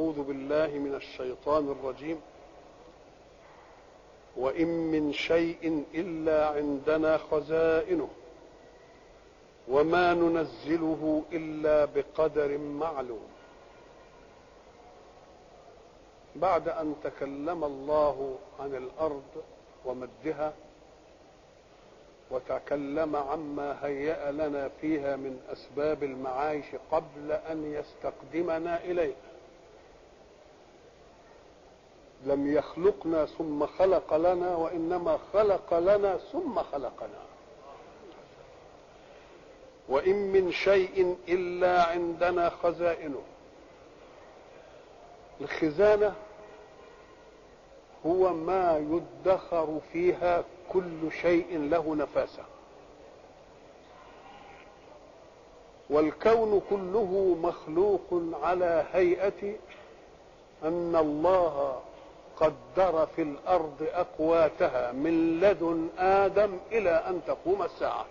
أعوذ بالله من الشيطان الرجيم. وإن من شيء إلا عندنا خزائنه وما ننزله إلا بقدر معلوم. بعد أن تكلم الله عن الأرض ومدها وتكلم عما هيأ لنا فيها من أسباب المعايش قبل أن يستقدمنا إليها. لم يخلقنا ثم خلق لنا وإنما خلق لنا ثم خلقنا. وإن من شيء إلا عندنا خزائنه. الخزانة هو ما يدخر فيها كل شيء له نفاسة. والكون كله مخلوق على هيئة أن الله قدر في الأرض أقواتها من لدن آدم إلى أن تقوم الساعة.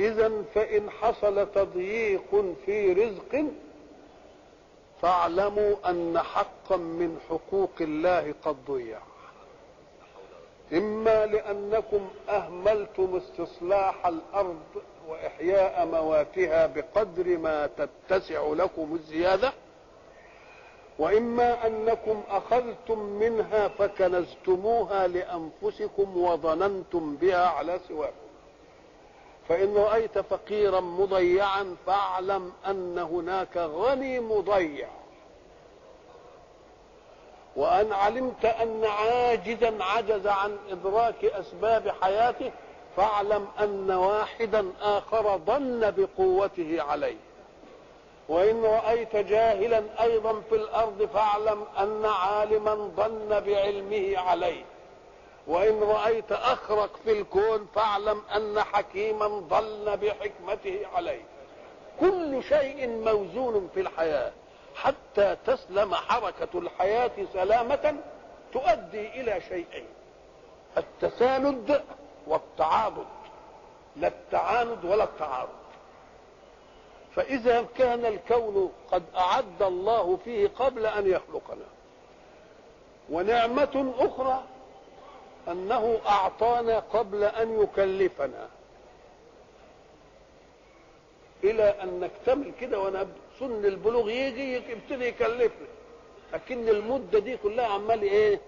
إذا فإن حصل تضييق في رزق فاعلموا أن حقا من حقوق الله قد ضيع. إما لأنكم أهملتم استصلاح الأرض وإحياء مواتها بقدر ما تتسع لكم الزيادة وإما أنكم أخذتم منها فكنزتموها لأنفسكم وظننتم بها على سواكم. فإن رأيت فقيرا مضيعا فاعلم أن هناك غني مضيع. وأن علمت أن عاجزا عجز عن إدراك أسباب حياته فاعلم أن واحدا آخر ظن بقوته عليه. وإن رأيت جاهلا أيضا في الأرض فاعلم أن عالما ظن بعلمه عليه. وإن رأيت أخرق في الكون فاعلم أن حكيما ظن بحكمته عليه. كل شيء موزون في الحياة. حتى تسلم حركة الحياة سلامة تؤدي إلى شيئين. التساند والتعاضد. لا التعاند ولا التعارض. فإذا كان الكون قد أعد الله فيه قبل أن يخلقنا. ونعمة أخرى أنه أعطانا قبل أن يكلفنا. إلى أن نكتمل كده وأنا سن البلوغ يجي يبتدي يكلفنا. لكن المدة دي كلها عمال إيه؟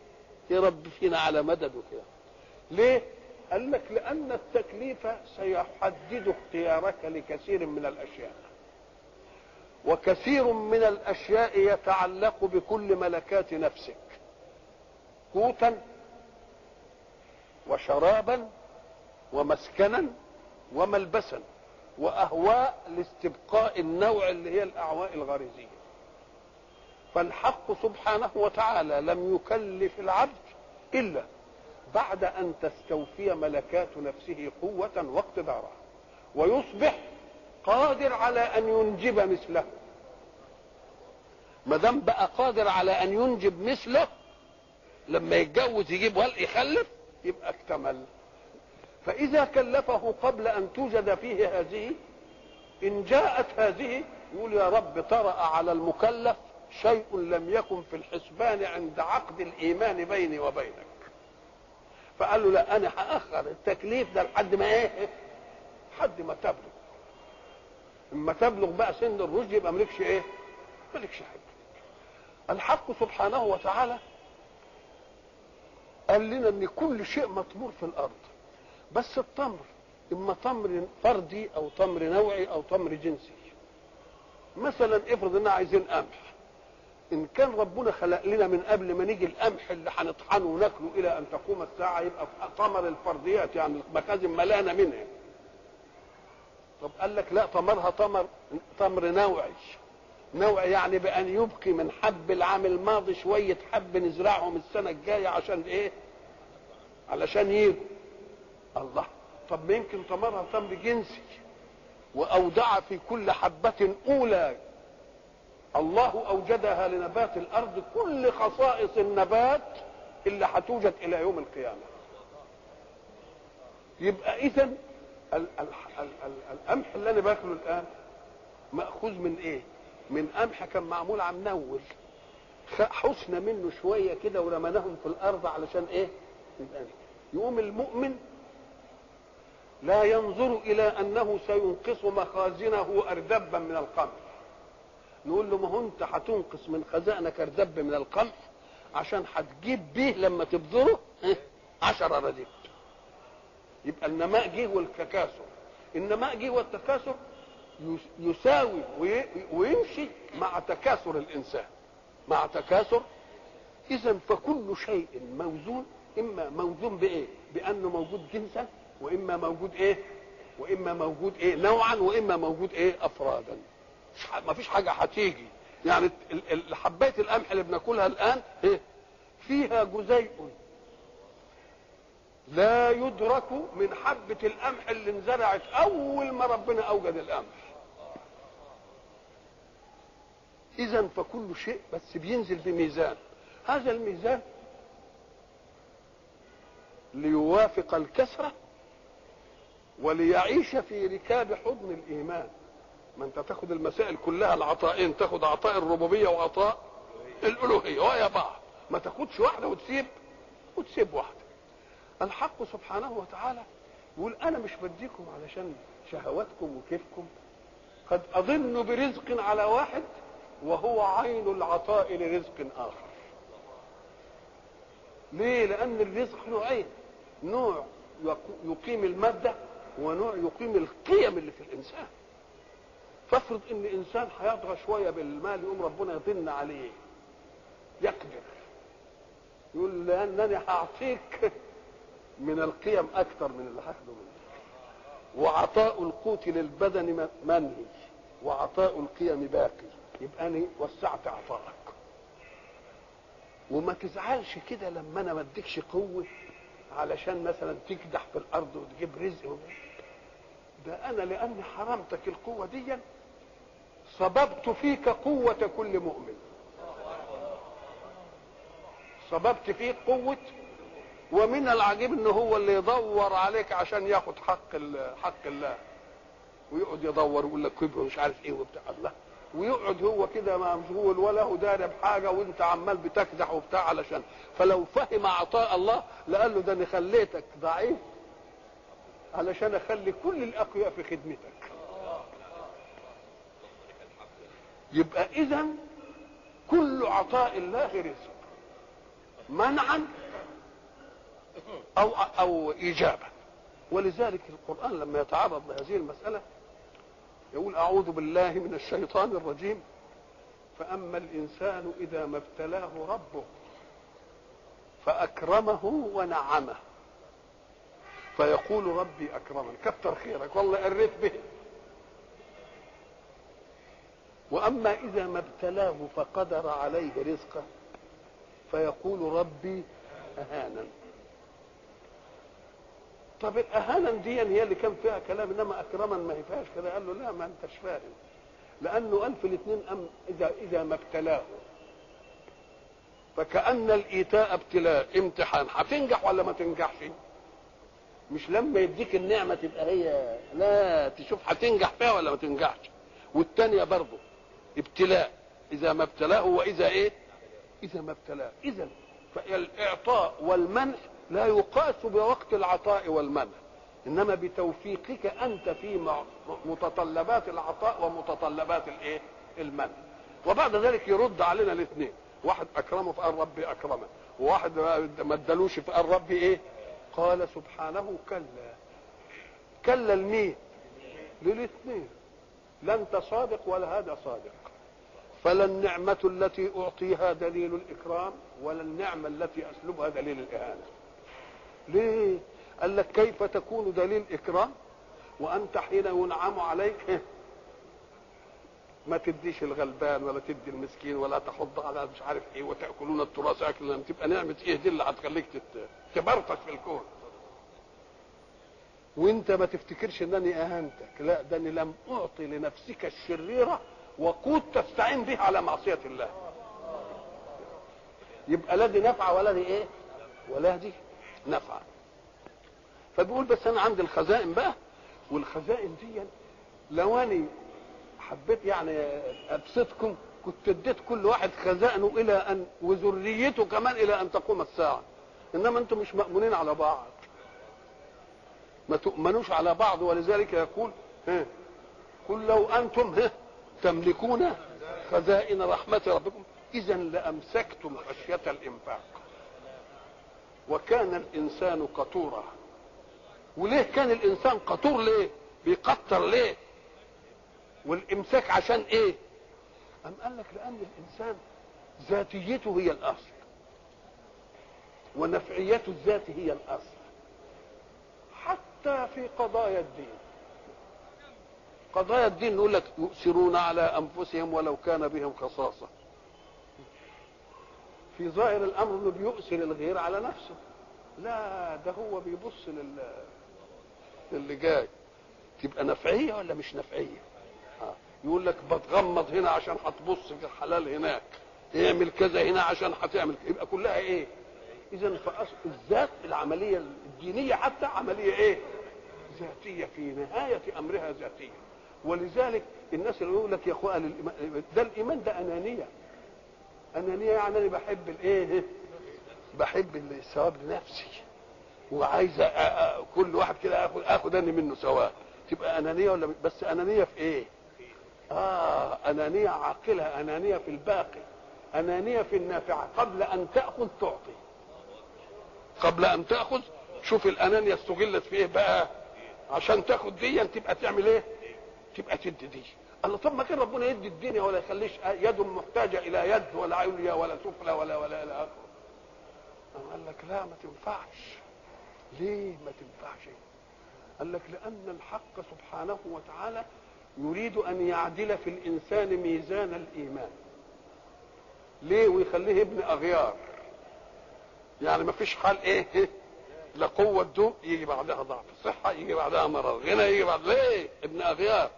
يربي فينا على مدد وكده ليه؟ قال لك لأن التكليف سيحدد اختيارك لكثير من الأشياء. وكثير من الأشياء يتعلق بكل ملكات نفسك. قوتا وشرابا ومسكنا وملبسا وأهواء لاستبقاء النوع اللي هي الاعواء الغريزية. فالحق سبحانه وتعالى لم يكلف العبد إلا بعد أن تستوفي ملكات نفسه قوة واقتدارا ويصبح قادر على أن ينجب مثله. ما دام بقى قادر على أن ينجب مثله لما يتجوز يجيب ولد يخلف يبقى اكتمل. فإذا كلفه قبل أن توجد فيه هذه إن جاءت هذه يقول يا رب طرأ على المكلف شيء لم يكن في الحسبان عند عقد الإيمان بيني وبينك. فقال له لا أنا هأخر التكليف ده لحد ما إيه؟ لحد ما تبلغ. اما تبلغ بقى سن الرشد يبقى مالكش إيه؟ مالكش حاجة. الحق سبحانه وتعالى قال لنا إن كل شيء مطمور في الأرض. بس التمر إما تمر فردي أو تمر نوعي أو تمر جنسي. مثلا افرض إننا عايزين قمح. إن كان ربنا خلق لنا من قبل ما نيجي القمح اللي هنطحنه وناكله إلى أن تقوم الساعة يبقى ثمر الفرديات يعني المخازن ملانه منها. طب قال لك لا ثمرها تمر تمر نوعي. نوع يعني بأن يبقي من حب العام الماضي شوية حب نزرعهم السنة الجاية عشان إيه؟ علشان يجوا. الله. طب ما يمكن ثمرها تمر جنسي. وأودع في كل حبة أولى. الله أوجدها لنبات الأرض كل خصائص النبات اللي هتوجد إلى يوم القيامة. يبقى إذا القمح اللي أنا باكله الآن مأخوذ من إيه؟ من قمح كان معمول على منول حسن منه شوية كده ورمناهم في الأرض علشان إيه؟ يقوم المؤمن لا ينظر إلى أنه سينقص مخازنه أردبا من القمح. نقول له ما هو أنت هتنقص من خزائنك اردب من القمح عشان هتجيب بيه لما تبذره عشرة رديف يبقى النماء جه والتكاثر. النماء جه والتكاثر يساوي ويمشي مع تكاثر الإنسان. مع تكاثر. إذا فكل شيء موزون إما موزون بإيه؟ بأنه موجود جنسا وإما موجود إيه؟ وإما موجود إيه؟ نوعا وإما موجود إيه؟ افرادا. ما فيش حاجة هتيجي. يعني حبايه القمح اللي بناكلها الآن إيه؟ فيها جزيء. لا يدرك من حبة القمح اللي انزرعت أول ما ربنا أوجد القمح. إذا فكل شيء بس بينزل بميزان. هذا الميزان ليوافق الكسرة وليعيش في ركاب حضن الإيمان. ما أنت تاخد المسائل كلها العطائين تاخد عطاء الربوبية وعطاء الألوهية. ويا بعض. ما تاخدش واحدة وتسيب وتسيب واحدة. الحق سبحانه وتعالى يقول أنا مش بديكم علشان شهواتكم وكيفكم. قد أظن برزق على واحد وهو عين العطاء لرزق آخر. ليه؟ لأن الرزق نوعين. نوع يقيم المادة ونوع يقيم القيم اللي في الإنسان. فافرض إن انسان هيطغى شوية بالمال يقوم ربنا يطن عليه. يقدر. يقول لأنني هعطيك من القيم أكثر من اللي هاخده منك وعطاء القوت للبدن منهي وعطاء القيم باقي. يبقى أنا وسعت عطائك وما تزعلش كده لما أنا ما أديكش قوة علشان مثلا تكدح في الأرض وتجيب رزق ده أنا لأني حرمتك القوة دي صببت فيك قوة كل مؤمن. صببت فيك قوة ومن العجيب ان هو اللي يدور عليك عشان ياخد حق حق الله. ويقعد يدور ويقول لك كبر ومش عارف إيه وبتاع. الله. ويقعد هو كده مشغول ولا هو داري بحاجه وإنت عمال بتكدح وبتاع علشان. فلو فهم عطاء الله لقال له ده أنا خليتك ضعيف علشان أخلي كل الأقوياء في خدمتك. يبقى اذا كل عطاء الله رزق. منعا أو أو ايجابا ولذلك القرآن لما يتعرض لهذه المسألة يقول أعوذ بالله من الشيطان الرجيم. فأما الإنسان إذا ما ابتلاه ربه فأكرمه ونعمه. فيقول ربي اكرمن كتر خيرك. والله قريت به. وأما إذا ما ابتلاه فقدر عليه رزقه فيقول ربي اهانا طب الاهانا دي هي اللي كان فيها كلام إنما اكرما ما هي فيهاش كده قال له لا ما أنتش فاهم. لأنه قال في الاثنين أم إذا إذا ما ابتلاه. فكأن الإيتاء ابتلاء امتحان. هتنجح ولا ما تنجحش؟ مش لما يديك النعمة تبقى هي لا تشوف هتنجح فيها ولا ما تنجحش. والتانية برضه ابتلاء. إذا ما ابتلاه وإذا إيه؟ إذا ما ابتلاه. إذا فالإعطاء والمنع لا يقاس بوقت العطاء والمنع إنما بتوفيقك أنت في متطلبات العطاء ومتطلبات الإيه؟ المنع. وبعد ذلك يرد علينا الاثنين واحد أكرمه فقال ربي أكرمه وواحد ما ادالوش فقال ربي إيه؟ قال سبحانه كلا. كلا لمين؟ للاثنين. لا انت صادق ولا هذا صادق. فلا النعمة التي أعطيها دليل الإكرام ولا النعمة التي أسلبها دليل الإهانة. ليه؟ قال لك كيف تكون دليل إكرام؟ وأنت حين ينعم عليك ما تديش الغلبان ولا تدي المسكين ولا تحض على مش عارف إيه وتأكلون التراث اكلا تبقى نعمة إيه دي اللي هتخليك تبرطش في الكون. وأنت ما تفتكرش إنني اهنتك لا ده اني لم أعطي لنفسك الشريرة وقود تستعين به على معصية الله. يبقى لا دي نفعه ولا دي إيه؟ ولا دي نفعه فبيقول بس أنا عندي الخزائن بقى والخزائن دي لو اني حبيت يعني أبسطكم كنت اديت كل واحد خزائنه إلى أن وذريته كمان إلى أن تقوم الساعة. إنما أنتم مش مأمونين على بعض. ما تؤمنوش على بعض ولذلك يقول ها قل لو أنتم ها تملكون خزائن رحمة ربكم اذا لأمسكتم خشية الإنفاق. وكان الإنسان قطورا وليه كان الإنسان قطور ليه؟ بيقطر ليه؟ والإمساك عشان إيه؟ أم قال لك لأن الإنسان ذاتيته هي الأصل. ونفعيته الذات هي الأصل. حتى في قضايا الدين. قضايا الدين نقول لك يؤثرون على أنفسهم ولو كان بهم خصاصة. في ظاهر الأمر إنه بيؤثر الغير على نفسه. لا ده هو بيبص لل اللي جاي. تبقى نفعية ولا مش نفعية؟ آه. يقول لك بتغمض هنا عشان هتبص في الحلال هناك. اعمل كذا هنا عشان هتعمل يبقى كلها إيه؟ اذا فأصل الذات العملية الدينية حتى عملية إيه؟ ذاتية في نهاية أمرها ذاتية. ولذلك الناس اللي يقول لك يا إخوان ده الإيمان ده أنانية. انانيه يعني أنا بحب الإيه؟ بحب الثواب لنفسي وعايز كل واحد كده اخد آخد أني منه ثواب تبقى انانيه ولا بس انانيه في إيه؟ آه انانيه عاقله انانيه في الباقي؟ انانيه في النافعة؟ قبل أن تأخذ تعطي. قبل أن تأخذ شوف الأنانية استغلت في إيه بقى؟ عشان تاخد دي تبقى تعمل إيه؟ تبقى تدي دي. الله طب ما كان ربنا يدي الدنيا ولا يخليش يد محتاجة إلى يد ولا عليا ولا سفلى ولا ولا إلى آخره. قال لك لا ما تنفعش. ليه ما تنفعش؟ قال لك لأن الحق سبحانه وتعالى يريد أن يعدل في الإنسان ميزان الإيمان. ليه؟ ويخليه ابن أغيار. يعني ما فيش حال إيه؟ لا قوة دوء يجي بعدها ضعف صحة يجي بعدها مرض غنى يجي بعد ليه؟ ابن أغيار.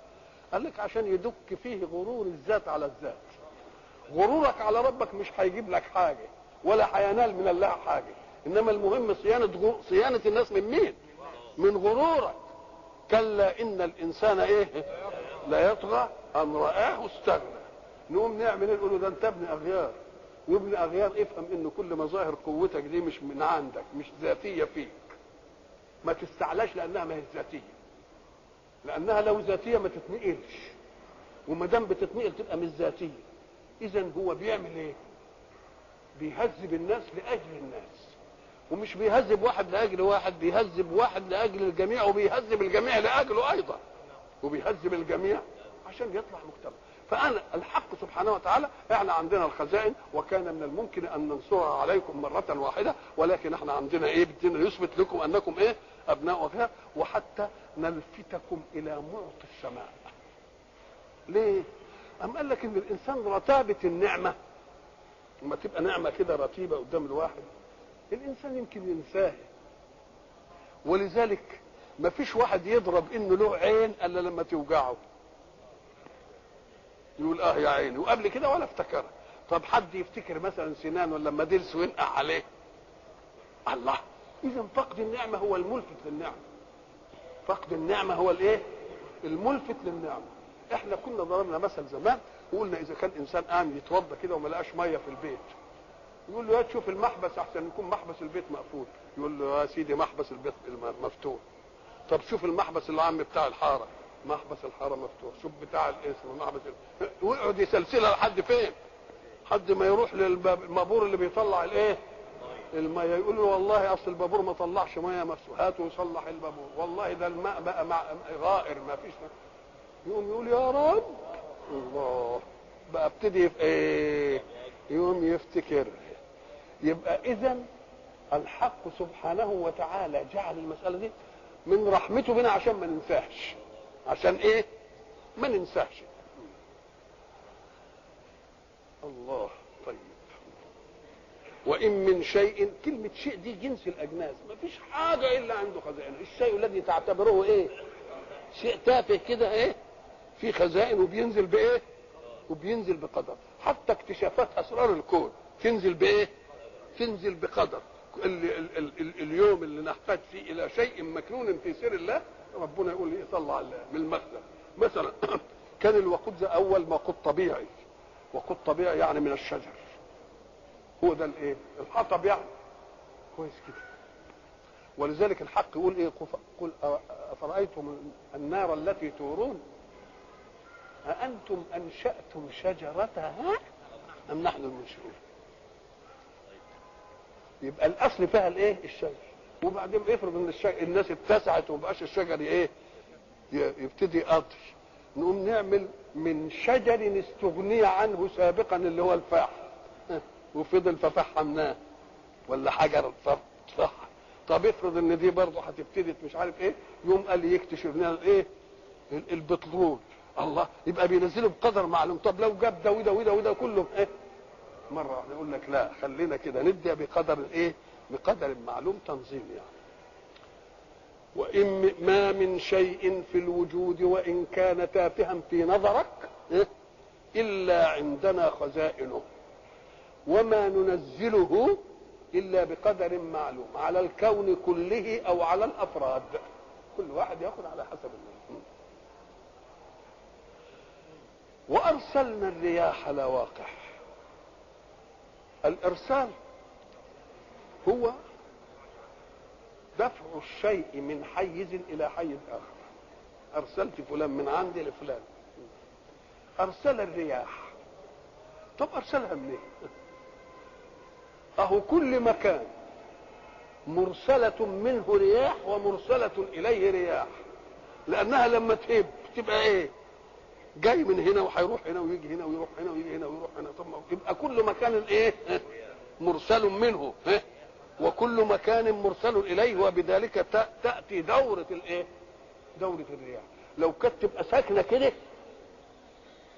قال لك عشان يدك فيه غرور الذات على الذات. غرورك على ربك مش هيجيب لك حاجة ولا هينال من الله حاجة. إنما المهم صيانة صيانة الناس من مين؟ من غرورك. كلا إن الإنسان إيه؟ لا يطغى أن رآه استغنى. نقوم نعمل إيه؟ نقول ده أنت ابن أغيار. وابن أغيار افهم إن كل مظاهر قوتك دي مش من عندك مش ذاتية فيك. ما تستعلاش لأنها ما هي ذاتية. لأنها لو ذاتية ما تتنقلش. وما دام بتتنقل تبقى مش ذاتية. اذا هو بيعمل إيه؟ بيهذب الناس لأجل الناس. ومش بيهذب واحد لأجل واحد بيهذب واحد لأجل الجميع وبيهذب الجميع لأجله أيضا. وبيهذب الجميع عشان يطلع مجتمع. فأنا الحق سبحانه وتعالى إحنا عندنا الخزائن وكان من الممكن أن ننصرها عليكم مرة واحدة ولكن إحنا عندنا إيه؟ بدنا يثبت لكم أنكم إيه؟ ابناء وفاء وحتى نلفتكم إلى معطي السماء. ليه؟ أم قال لك إن الإنسان رتابة النعمة لما تبقى نعمة كده رتيبة قدام الواحد الإنسان يمكن ينساها. ولذلك ما فيش واحد يضرب إنه له عين إلا لما توجعه. يقول آه يا عيني. وقبل كده ولا افتكرها. طب حد يفتكر مثلا سنان ولا لما دلس وينقع عليه؟ الله. اذا فقد النعمة هو الملفت للنعمة. فقد النعمة هو الإيه؟ الملفت للنعمة. إحنا كنا ضربنا مثل زمان وقلنا إذا كان إنسان قام يتوضى كده وما لقاش مية في البيت. يقول له يا تشوف المحبس أحسن يكون محبس البيت مقفول. يقول له يا سيدي محبس البيت مفتوح. طب شوف المحبس العام بتاع الحارة. محبس الحارة مفتوح. شوف بتاع الاسم محبس. ويقعد يسلسلها لحد فين؟ حد ما يروح للبابور اللي بيطلع الإيه؟ الميه يقول له والله أصل البابور ما طلعش ميه مفتوح هاته وصلح البابور. والله ده الماء بقى مع غائر ما فيش يقوم يقول يا رب. الله. بقى ابتدي في إيه؟ يقوم يفتكر. يبقى اذا الحق سبحانه وتعالى جعل المسألة دي من رحمته بنا عشان ما ننساش عشان إيه؟ ما ننساش الله. وإن من شيء كلمة شيء دي جنس الأجناس. ما فيش حاجة إلا عنده خزائن. الشيء الذي تعتبره إيه؟ شيء تافه كده إيه؟ في خزائن وبينزل بإيه؟ وبينزل بقدر. حتى اكتشافات أسرار الكون. تنزل بإيه؟ تنزل بقدر. ال ال ال ال اليوم اللي نحتاج فيه إلى شيء مكنون في سر الله ربنا يقول إيه طلع من المخزن. مثلا كان الوقود ده اول وقود طبيعي. وقود طبيعي يعني من الشجر. هو ده الايه؟ الحطب يعني كويس كده ولذلك الحق يقول إيه؟ قل أفرأيتم النار التي تورون؟ أأنتم أنشأتم شجرتها؟ أم نحن المنشئون؟ يبقى الأصل فيها الإيه؟ الشجر. وبعدين افرض إن الشجر الناس اتسعت وما بقاش الشجر إيه؟ يبتدي قطر نقوم نعمل من شجر استغني عنه سابقا اللي هو الفحم وفضل ففحمناه ولا حجر صح طب افرض إن دي برضه هتبتدي مش عارف إيه يوم قال يكتشف لنا الايه البترول. الله يبقى بينزلوا بقدر معلوم. طب لو جاب ده وده وده وده كلهم إيه؟ مرة واحدة يقول لك لا خلينا كده ندي بقدر إيه؟ بقدر معلوم تنظيم يعني. وإن ما من شيء في الوجود وإن كان تافها في نظرك إيه؟ إلا عندنا خزائنه. وما ننزله إلا بقدر معلوم على الكون كله أو على الأفراد. كل واحد يأخذ على حسب المعنى. وأرسلنا الرياح لواقح الإرسال هو دفع الشيء من حيز إلى حيز آخر. أرسلت فلان من عندي لفلان. أرسل الرياح. طب أرسلها منين؟ اهو كل مكان مرسلة منه رياح ومرسلة إليه رياح لأنها لما تهب تبقى إيه؟ جاي من هنا وهيروح هنا ويجي هنا ويروح هنا ويجي هنا ويروح هنا طب يبقى كل مكان إيه؟ مرسل منه؟ وكل مكان مرسل إليه وبذلك تأتي دورة الايه؟ دورة الرياح لو كانت تبقى ساكنة كده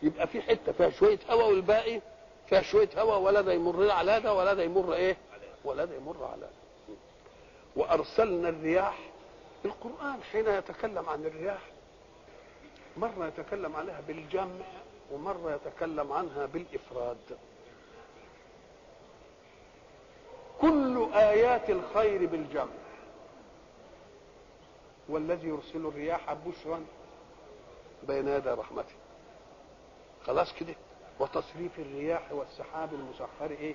يبقى في حتة فيها شوية هواء والباقي فيها شوية هواء ولا ده يمر على ده ولا ده يمر إيه؟ ولا ده يمر على ده. وأرسلنا الرياح القران حين يتكلم عن الرياح. مرة يتكلم عليها بالجمع ومرة يتكلم عنها بالإفراد. كل آيات الخير بالجمع. والذي يرسل الرياح بشرا بين يدي رحمته. خلاص كده؟ وتصريف الرياح والسحاب المسخر إيه؟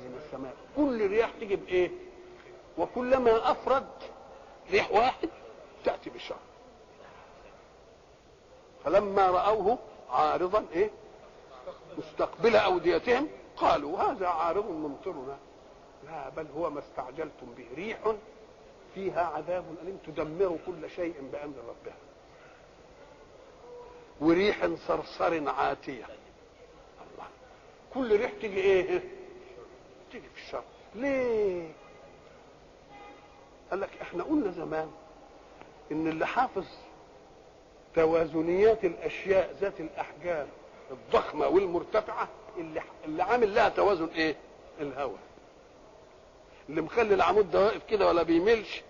من السماء. كل رياح تيجي بإيه؟ وكلما أفرد ريح واحد تأتي بالشر. فلما رأوه عارضا إيه؟ مستقبل أوديتهم قالوا هذا عارض ممطرنا. لا بل هو ما استعجلتم به. ريح فيها عذاب أليم تدمر كل شيء بأمر ربها. وريح صرصر عاتية. كل ريح تيجي إيه؟ تيجي في الشر ليه؟ قال لك إحنا قلنا زمان إن اللي حافظ توازنيات الأشياء ذات الأحجام الضخمة والمرتفعة اللي اللي عامل لها توازن إيه؟ الهواء. اللي مخلي العمود ده واقف كده ولا بيملش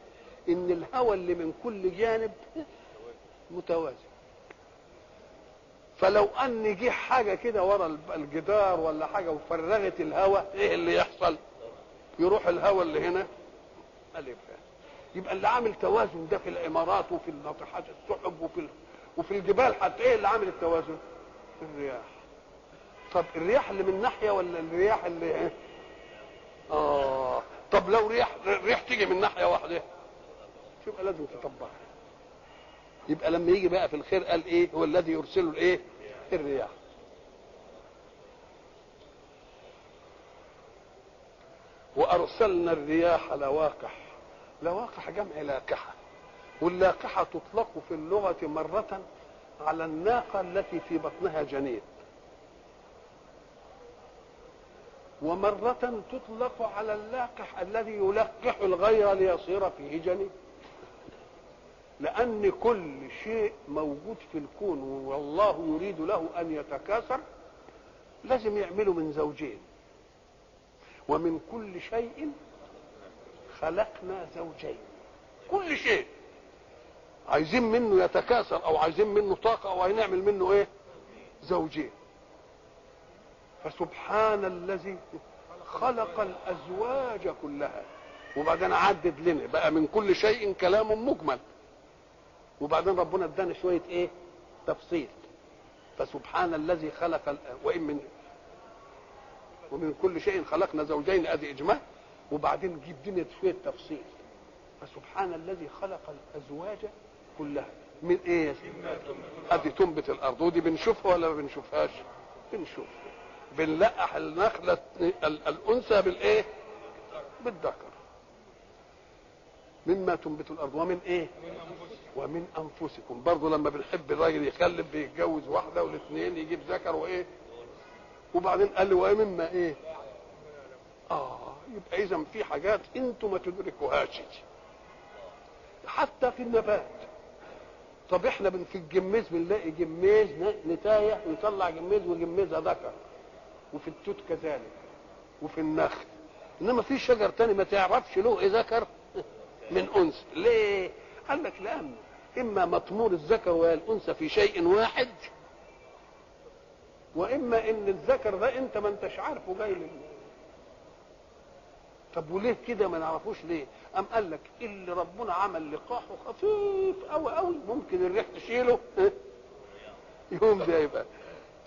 إن الهواء اللي من كل جانب متوازن. فلو ان جه حاجة كده ورا الجدار ولا حاجة وفرغت الهواء إيه اللي يحصل؟ يروح الهواء اللي هنا؟ ألف يبقى اللي عامل توازن ده في العمارات وفي ناطحات السحب وفي وفي الجبال حتى إيه اللي عامل التوازن؟ الرياح. طب الرياح اللي من ناحية ولا الرياح اللي إيه؟ آه. طب لو ريح ريح تيجي من ناحية واحدة يبقى لازم تطبقها. يبقى لما يجي بقى في الخير قال إيه؟ هو الذي يرسل الإيه؟ الرياح. وأرسلنا الرياح لواقح. لواقح جمع لاقحة. واللاقحة تطلق في اللغة مرة على الناقة التي في بطنها جنين. ومرة تطلق على اللاقح الذي يلقح الغير ليصير فيه جنين. لأن كل شيء موجود في الكون والله يريد له أن يتكاثر لازم يعمله من زوجين. ومن كل شيء خلقنا زوجين. كل شيء. عايزين منه يتكاثر أو عايزين منه طاقة أو هنعمل منه إيه؟ زوجين. فسبحان الذي خلق الأزواج كلها. وبعدين عدد لنا بقى من كل شيء كلام مجمل. وبعدين ربنا ادانا شوية إيه تفصيل. فسبحان الذي خلق وإن من ومن كل شيء خلقنا زوجين ادي اجمال وبعدين جيب دنيا شوية تفصيل. فسبحان الذي خلق الأزواج كلها. من إيه؟ ادي تنبت الأرض. ودي بنشوفها ولا ما بنشوفهاش؟ بنشوف. بنلقح النخلة ال- الأنثى بالإيه؟ بالذكر. مما تنبت الأرض. ومن إيه؟ ومن أنفسكم. برضه لما بنحب الراجل يخلف بيتجوز واحدة والاثنين يجيب ذكر وإيه وبعدين قال لي ومما إيه؟ آه يبقى إذا في حاجات أنتم ما تدركوهاش. حتى في النبات. طب إحنا في الجميز بنلاقي جميز ن- نتايه ويطلع جميز وجميزها ذكر. وفي التوت كذلك. وفي النخل. إنما في شجر تاني ما تعرفش له إيه ذكر؟ من أنثى. ليه؟ قال لك لأنه إما مطمور الذكر والأنثى في شيء واحد وإما إن الذكر ده أنت ما أنتش عارفه جاي من طب وليه كده ما نعرفوش ليه؟ أم قال لك اللي ربنا عمل لقاحه خفيف قوي قوي ممكن الريح تشيله. ها؟ يقوم ده يبقى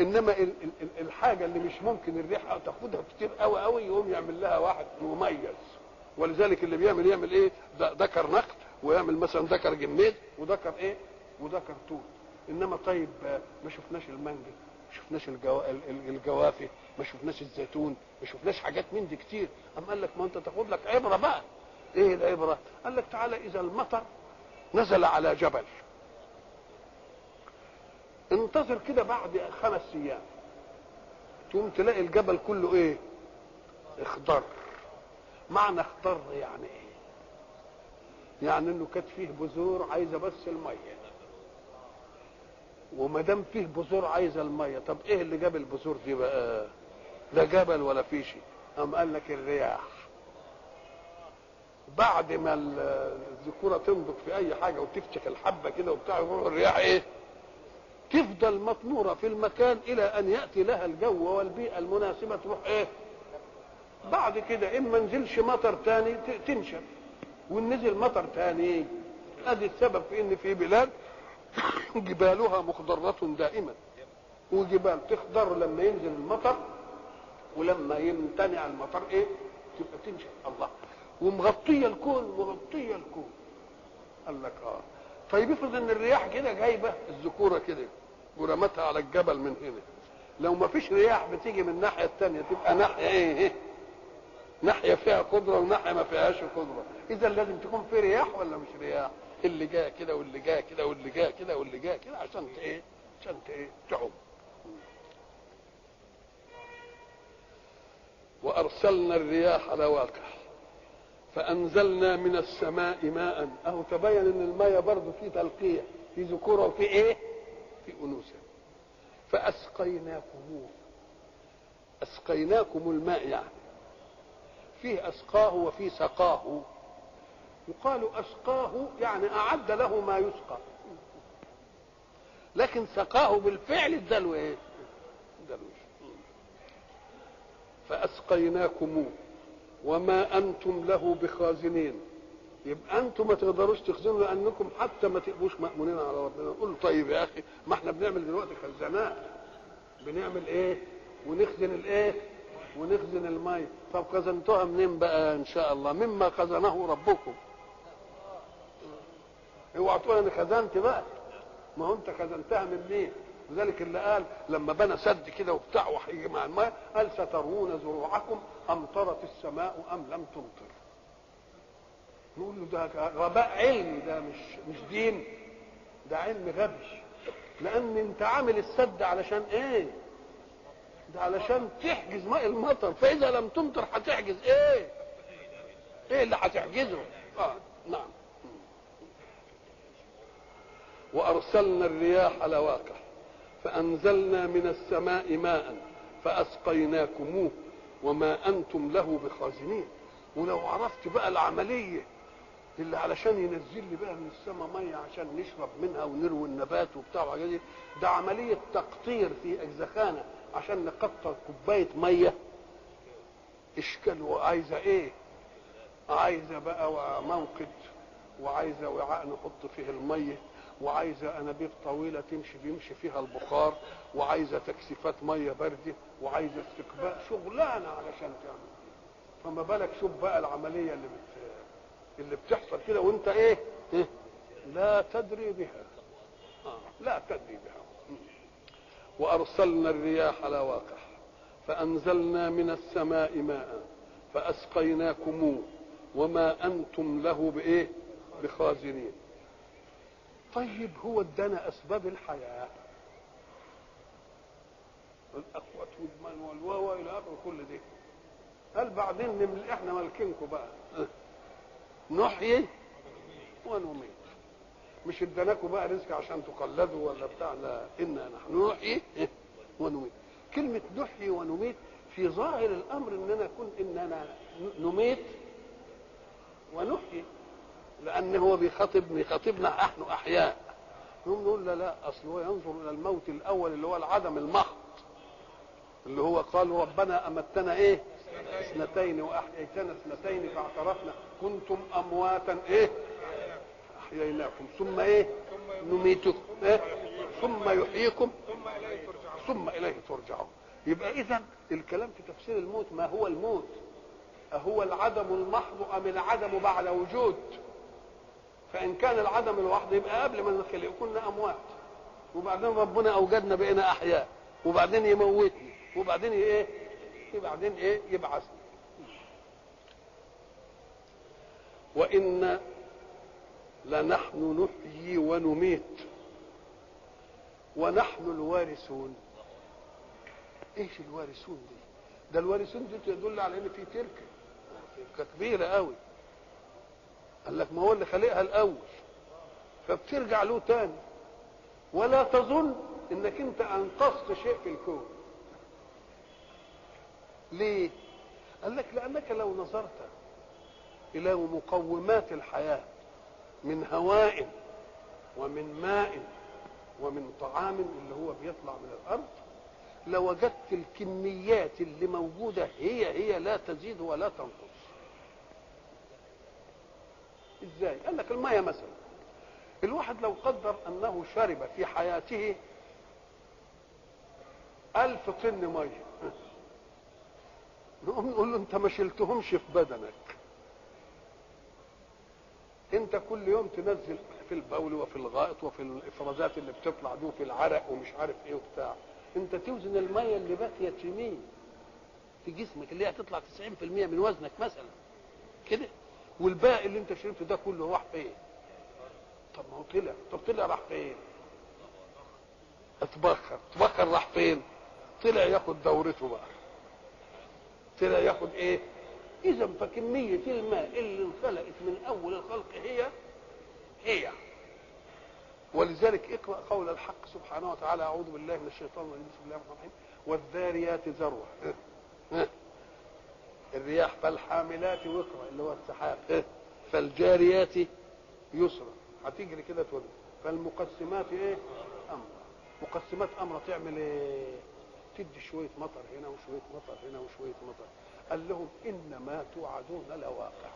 إنما ال- ال- ال- الحاجة اللي مش ممكن الريح تاخدها كتير قوي قوي يقوم يعمل لها واحد مميز. ولذلك اللي بيعمل يعمل إيه؟ ذكر نخل ويعمل مثلا ذكر جميد وذكر إيه؟ وذكر توت إنما طيب ما شفناش المانجا ما شفناش الجو... ال- ال- الجوافة ما شفناش الزيتون ما شفناش حاجات من دي كتير. ام قال لك ما أنت تاخد لك عبرة بقى. إيه العبرة؟ قال لك تعالى إذا المطر نزل على جبل. انتظر كده بعد خمس أيام. تقوم تلاقي الجبل كله إيه؟ اخضر. معنى اخضر يعني إيه؟ يعني انه كانت فيه بذور عايزة بس المية. وما دام فيه بذور عايزة المية طب إيه اللي جاب البذور دي بقى؟ لا جبل ولا في شيء. قام قال لك الرياح. بعد ما ال- الذكورة تنضج في أي حاجة وتفشخ الحبة كده وبتاع الرياح إيه؟ تفضل مطموره في المكان إلى أن يأتي لها الجو والبيئة المناسبة تروح إيه؟ بعد كده اما نزلش مطر تاني تنشف. ونزل مطر تاني. ادي السبب في إن في بلاد جبالها مخضرة دائما. وجبال تخضر لما ينزل المطر ولما يمتنع المطر إيه؟ تبقى تنشف الله. ومغطيه الكون مغطيه الكون. قال لك آه. طيب افرض إن الرياح كده جايبة الذكورة كده ورمتها على الجبل من هنا. لو ما فيش رياح بتيجي من الناحية الثانية تبقى ناحية إيه؟ ناحية فيها قدرة وناحية ما فيهاش قدرة. إذا لازم تكون في رياح ولا مش رياح؟ اللي جاء كده واللي جاء كده واللي جاء كده واللي جاء كده عشان إيه؟ عشان إيه؟ تعم وأرسلنا الرياح لواقح فأنزلنا من السماء ماء. أهو تبين إن الماء برضه فيه تلقيح في ذكوره وفي إيه؟ في أنوثة. فاسقيناكموه أسقيناكم الماء يعني. فيه أسقاه وفيه سقاه. يقال أسقاه يعني أعد له ما يسقى. لكن سقاه بالفعل اداله إيه؟ فاسقيناكموه وما أنتم له بخازنين. يبقى أنتم ما تقدروش تخزنوا لأنكم حتى ما تبقوش مأمونين على ربنا. نقول له طيب يا أخي ما إحنا بنعمل دلوقتي خزانات. بنعمل إيه؟ ونخزن الإيه؟ ونخزن الماء. طب خزنتوها منين بقى إن شاء الله؟ مما خزنه ربكم. اوعى تقول أنا خزنت بقى. ما هو أنت خزنتها من مين؟ لذلك اللي قال لما بنى سد كده وبتاع وهيجي مع الماء قال سترون زروعكم امطرت السماء أم لم تمطر. نقول له ده غباء علمي ده مش مش دين. ده علم غبي. لأن أنت عامل السد علشان إيه؟ ده علشان تحجز ماء المطر فإذا لم تمطر هتحجز إيه؟ إيه اللي هتحجزه؟ آه نعم. وأرسلنا الرياح لواقح فأنزلنا من السماء ماء فأسقيناكموه وما أنتم له بخازنين. ولو عرفت بقى العملية اللي علشان ينزل لي بقى من السماء مية عشان نشرب منها ونروي النبات وبتاع دي ده عملية تقطير في اجزخانه عشان نقطر كوباية مية. إشكال وعايزة إيه؟ عايزة بقى موقد وعايزة وعاء نحط فيه المية وعايزة أنابيب طويلة تمشي بيمشي فيها البخار وعايزة تكثيفات مية باردة وعايزة استقبال شغلانة علشان تعمل. فما بالك شوف بقى العملية اللي بت... اللي بتحصل كده وأنت إيه, إيه؟ لا تدري بها. آه. لا تدري بها. وأرسلنا الرياح لواقح فأنزلنا من السماء ماء فاسقيناكموه وما أنتم له بإيه؟ بخازنين. طيب هو ادانا أسباب الحياة. الاقوات والمال والواوا إلى اخره كل ده قال بعدين إحنا مالكينكم بقى؟ نحيي ونميت. مش اداناكم بقى رزق عشان تقلدوا ولا بتاع لا إنا نحن. نحيي ونميت. كلمة نحيي ونميت في ظاهر الأمر إننا كن إننا نميت ونحيي لأن هو بيخاطب بيخاطبنا نحن أحياء. نقوم نقول لا لا أصل هو ينظر إلى الموت الأول اللي هو العدم المحض اللي هو قال ربنا أمتنا إيه؟ اثنتين وأحييتنا اثنتين فاعترفنا. كنتم أمواتا إيه؟ احييناكم ثم إيه؟ نميتكم. إيه؟ ثم يحييكم. ثم إليه ترجعون. يبقى اذا الكلام في تفسير الموت ما هو الموت؟ أهو العدم المحض أم العدم بعد وجود؟ فإن كان العدم الوحد يبقى قبل ما نخلق كنا أموات. وبعدين ربنا أوجدنا بقينا أحياء. وبعدين يموتني وبعدين إيه؟ وبعدين إيه؟ يبعثني وإن لنحن نحيي ونميت. ونحن الوارثون. إيش الوارثون دي؟ ده الوارثون دي تدل على إن في تركة. كبيرة قوي. قال لك ما هو اللي خلقها الأول. فبترجع له تاني. ولا تظن إنك أنت أنقذت شيء في الكون. ليه؟ قال لك لأنك لو نظرت إلى مقومات الحياة من هواء ومن ماء ومن طعام اللي هو بيطلع من الأرض لوجدت الكميات اللي موجودة هي هي لا تزيد ولا تنقص. إزاي؟ قال لك الميه مثلا. الواحد لو قدر أنه شرب في حياته ألف طن مية. نقوم نقول له أنت ما شلتهمش في بدنك. انت كل يوم تنزل في البول وفي الغائط وفي الافرازات اللي بتطلع دي وفي العرق ومش عارف إيه وبتاع. انت توزن المية اللي باقيه في مين في جسمك اللي هي هتطلع 90% من وزنك مثلا. كده؟ والباقي اللي انت شربته ده كله راح فين؟ طب ما هو طلع. طب طلع راح فين؟ اتبخر. اتبخر راح فين؟ طلع ياخد دورته بقى. طلع ياخد إيه؟ اذا فكمية الماء اللي انخلقت من أول الخلق هي هي. ولذلك اقرأ قول الحق سبحانه وتعالى أعوذ بالله من الشيطان الرجيم بسم الله الرحمن الرحيم. والذاريات ذروة. الرياح فالحاملات وقرأ اللي هو السحاب. فالجاريات يسرا. هتجري كده تقول فالمقسمات إيه؟ امرا مقسمات امرا تعمل إيه؟ تدي شوية مطر هنا وشوية مطر هنا وشوية مطر. قال لهم إنما توعدون لواقع.